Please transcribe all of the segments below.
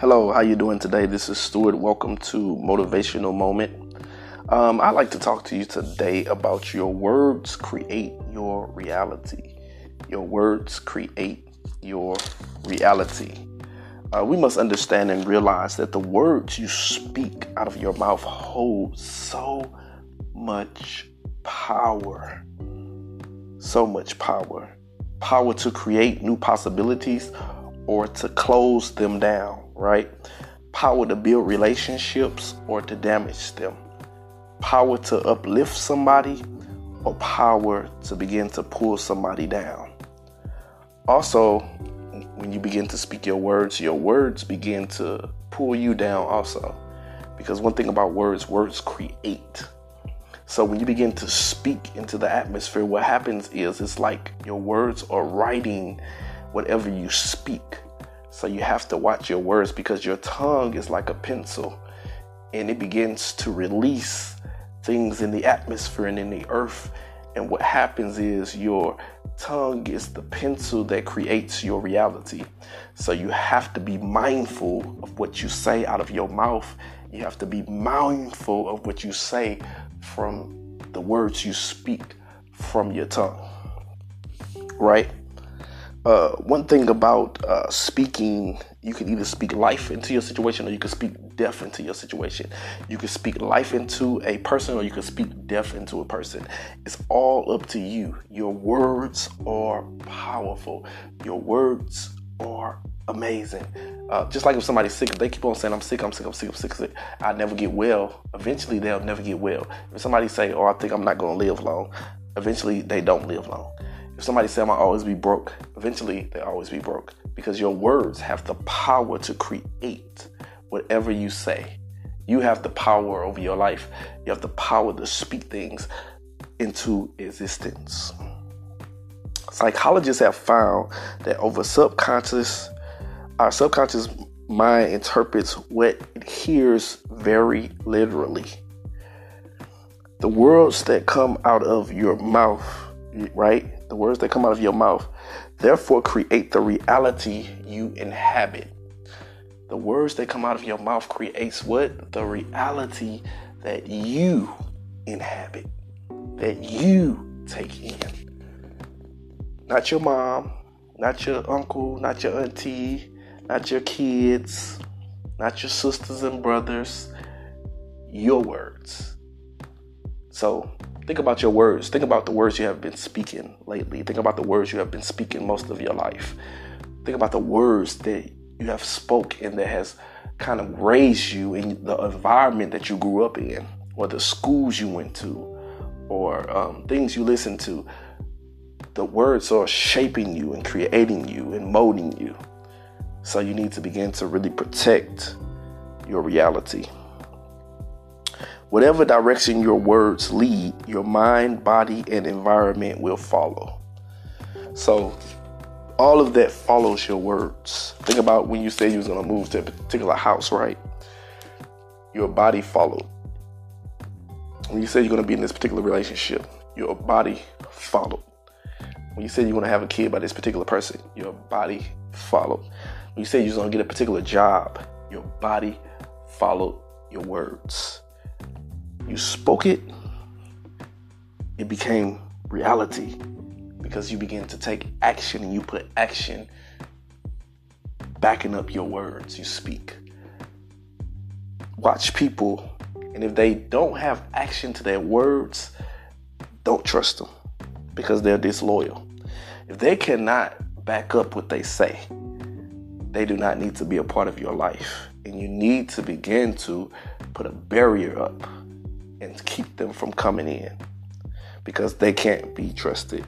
Hello, how you doing today? This is Stuart. Welcome to Motivational Moment. Um, I'd like to talk to you today about your words create your reality. Your words create your reality. Uh, we must understand and realize that the words you speak out of your mouth hold so much power. So much power. Power to create new possibilities or to close them down right? Power to build relationships or to damage them. Power to uplift somebody or power to begin to pull somebody down. Also, when you begin to speak your words, your words begin to pull you down also. Because one thing about words, words create. So when you begin to speak into the atmosphere, what happens is it's like your words are writing whatever you speak. So you have to watch your words because your tongue is like a pencil and it begins to release things in the atmosphere and in the earth. And what happens is your tongue is the pencil that creates your reality. So you have to be mindful of what you say out of your mouth. You have to be mindful of what you say from the words you speak from your tongue. Right? Uh, one thing about uh, speaking, you can either speak life into your situation or you can speak death into your situation. You can speak life into a person or you can speak death into a person. It's all up to you. Your words are powerful. Your words are amazing. Uh, just like if somebody's sick, if they keep on saying, I'm sick, I'm sick, I'm sick, I'm sick, sick, I never get well, eventually they'll never get well. If somebody say, oh, I think I'm not going to live long, eventually they don't live long. Somebody say I'm gonna always be broke, eventually they always be broke because your words have the power to create whatever you say. You have the power over your life. You have the power to speak things into existence. Psychologists have found that over subconscious, our subconscious mind interprets what it hears very literally. The words that come out of your mouth, right? The words that come out of your mouth, therefore create the reality you inhabit. The words that come out of your mouth creates what? The reality that you inhabit, that you take in. Not your mom, not your uncle, not your auntie, not your kids, not your sisters and brothers, your words. So Think about your words. Think about the words you have been speaking lately. Think about the words you have been speaking most of your life. Think about the words that you have spoke spoken that has kind of raised you in the environment that you grew up in, or the schools you went to, or um, things you listened to. The words are shaping you and creating you and molding you. So you need to begin to really protect your reality. Whatever direction your words lead, your mind, body, and environment will follow. So, all of that follows your words. Think about when you said you was to move to a particular house, right? Your body followed. When you said you're to be in this particular relationship, your body followed. When you said you're to have a kid by this particular person, your body followed. When you said you're to get a particular job, your body followed your words you spoke it, it became reality because you begin to take action and you put action backing up your words you speak. Watch people, and if they don't have action to their words, don't trust them because they're disloyal. If they cannot back up what they say, they do not need to be a part of your life. And you need to begin to put a barrier up and keep them from coming in because they can't be trusted.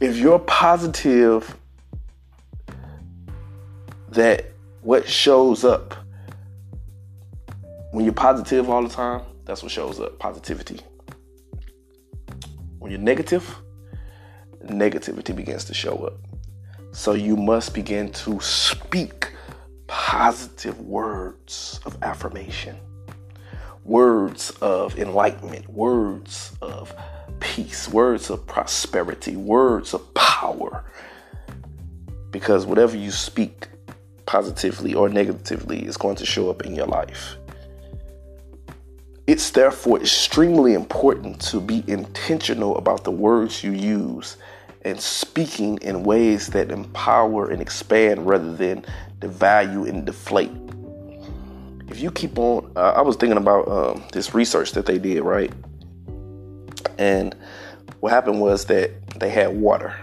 If you're positive that what shows up when you're positive all the time, that's what shows up positivity. When you're negative, negativity begins to show up. So you must begin to speak positive words of affirmation words of enlightenment, words of peace, words of prosperity, words of power. Because whatever you speak positively or negatively is going to show up in your life. It's therefore extremely important to be intentional about the words you use and speaking in ways that empower and expand rather than devalue and deflate. You keep on, uh, I was thinking about um, this research that they did, right? And what happened was that they had water,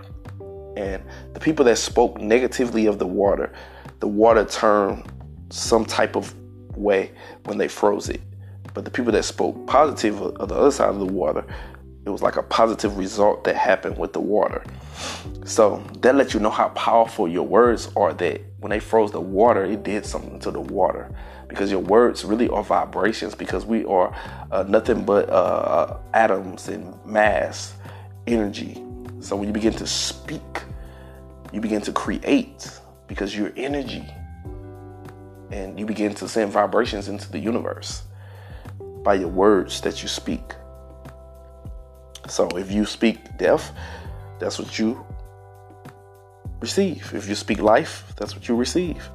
and the people that spoke negatively of the water, the water turned some type of way when they froze it. But the people that spoke positive of the other side of the water, it was like a positive result that happened with the water. So that lets you know how powerful your words are. That when they froze the water, it did something to the water because your words really are vibrations because we are uh, nothing but uh, atoms and mass energy. So when you begin to speak, you begin to create because you're energy and you begin to send vibrations into the universe by your words that you speak. So if you speak death, that's what you receive. If you speak life, that's what you receive.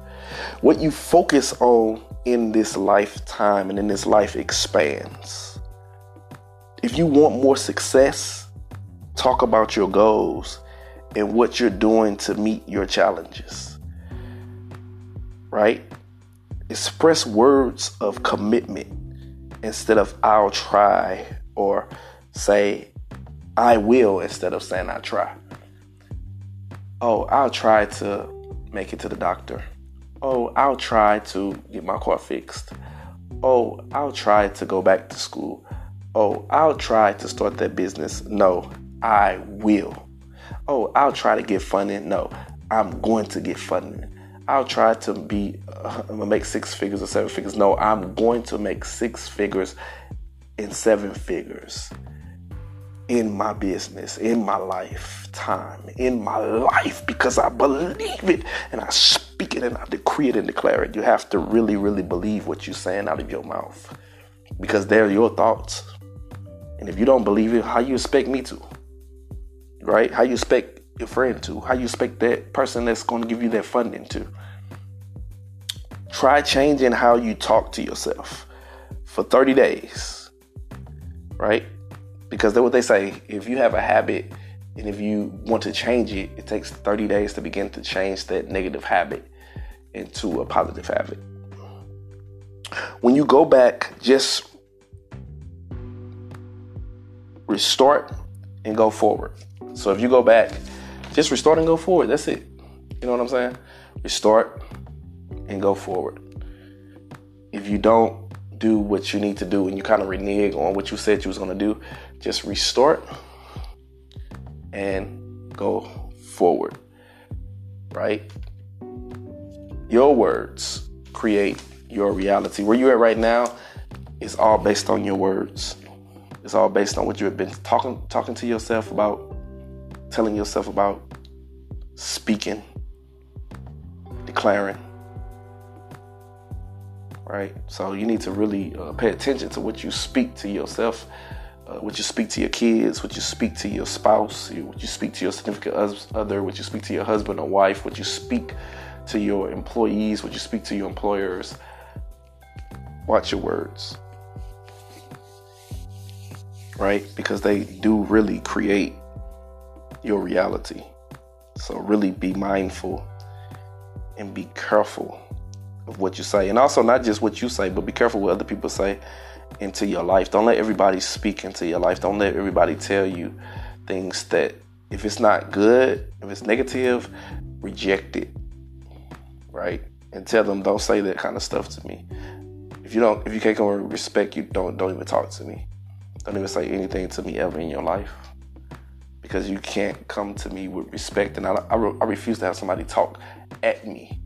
What you focus on in this lifetime and in this life expands. If you want more success, talk about your goals and what you're doing to meet your challenges. Right? Express words of commitment instead of I'll try or say I will instead of saying I try. Oh, I'll try to make it to the doctor. Oh, I'll try to get my car fixed. Oh, I'll try to go back to school. Oh, I'll try to start that business. No, I will. Oh, I'll try to get funding. No, I'm going to get funding. I'll try to be, uh, make six figures or seven figures. No, I'm going to make six figures and seven figures in my business, in my lifetime, in my life, because I believe it and I speak it and I decree it and declare it. You have to really, really believe what you're saying out of your mouth because they're your thoughts. And if you don't believe it, how you expect me to? Right? How you expect your friend to? How you expect that person that's going to give you that funding to? Try changing how you talk to yourself for 30 days. Right? Because that's what they say. If you have a habit and if you want to change it, it takes 30 days to begin to change that negative habit into a positive habit. When you go back, just restart and go forward. So if you go back, just restart and go forward. That's it. You know what I'm saying? Restart and go forward. If you don't do what you need to do and you kind of renege on what you said you was going to do, just restart and go forward. Right? Your words create your reality. Where you're at right now is all based on your words. It's all based on what you have been talking talking to yourself about, telling yourself about, speaking, declaring right? So you need to really uh, pay attention to what you speak to yourself, uh, what you speak to your kids, Would you speak to your spouse, Would you speak to your significant other, Would you speak to your husband or wife, Would you speak to your employees, Would you speak to your employers. Watch your words, right? Because they do really create your reality. So really be mindful and be careful of what you say. And also, not just what you say, but be careful what other people say into your life. Don't let everybody speak into your life. Don't let everybody tell you things that, if it's not good, if it's negative, reject it. Right? And tell them, don't say that kind of stuff to me. If you don't, if you can't come with respect, you don't don't even talk to me. Don't even say anything to me ever in your life because you can't come to me with respect, and I, I, I refuse to have somebody talk at me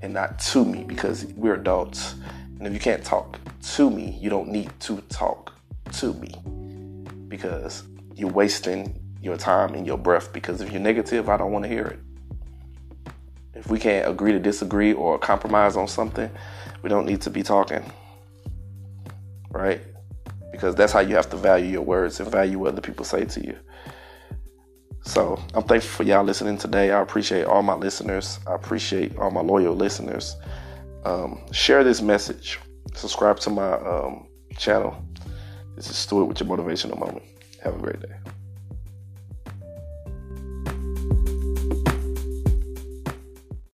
and not to me because we're adults. And if you can't talk to me, you don't need to talk to me because you're wasting your time and your breath. Because if you're negative, I don't want to hear it. If we can't agree to disagree or compromise on something, we don't need to be talking. Right? Because that's how you have to value your words and value what other people say to you. So I'm thankful for y'all listening today. I appreciate all my listeners. I appreciate all my loyal listeners. Um, share this message. Subscribe to my um, channel. This is Stuart with your motivational moment. Have a great day.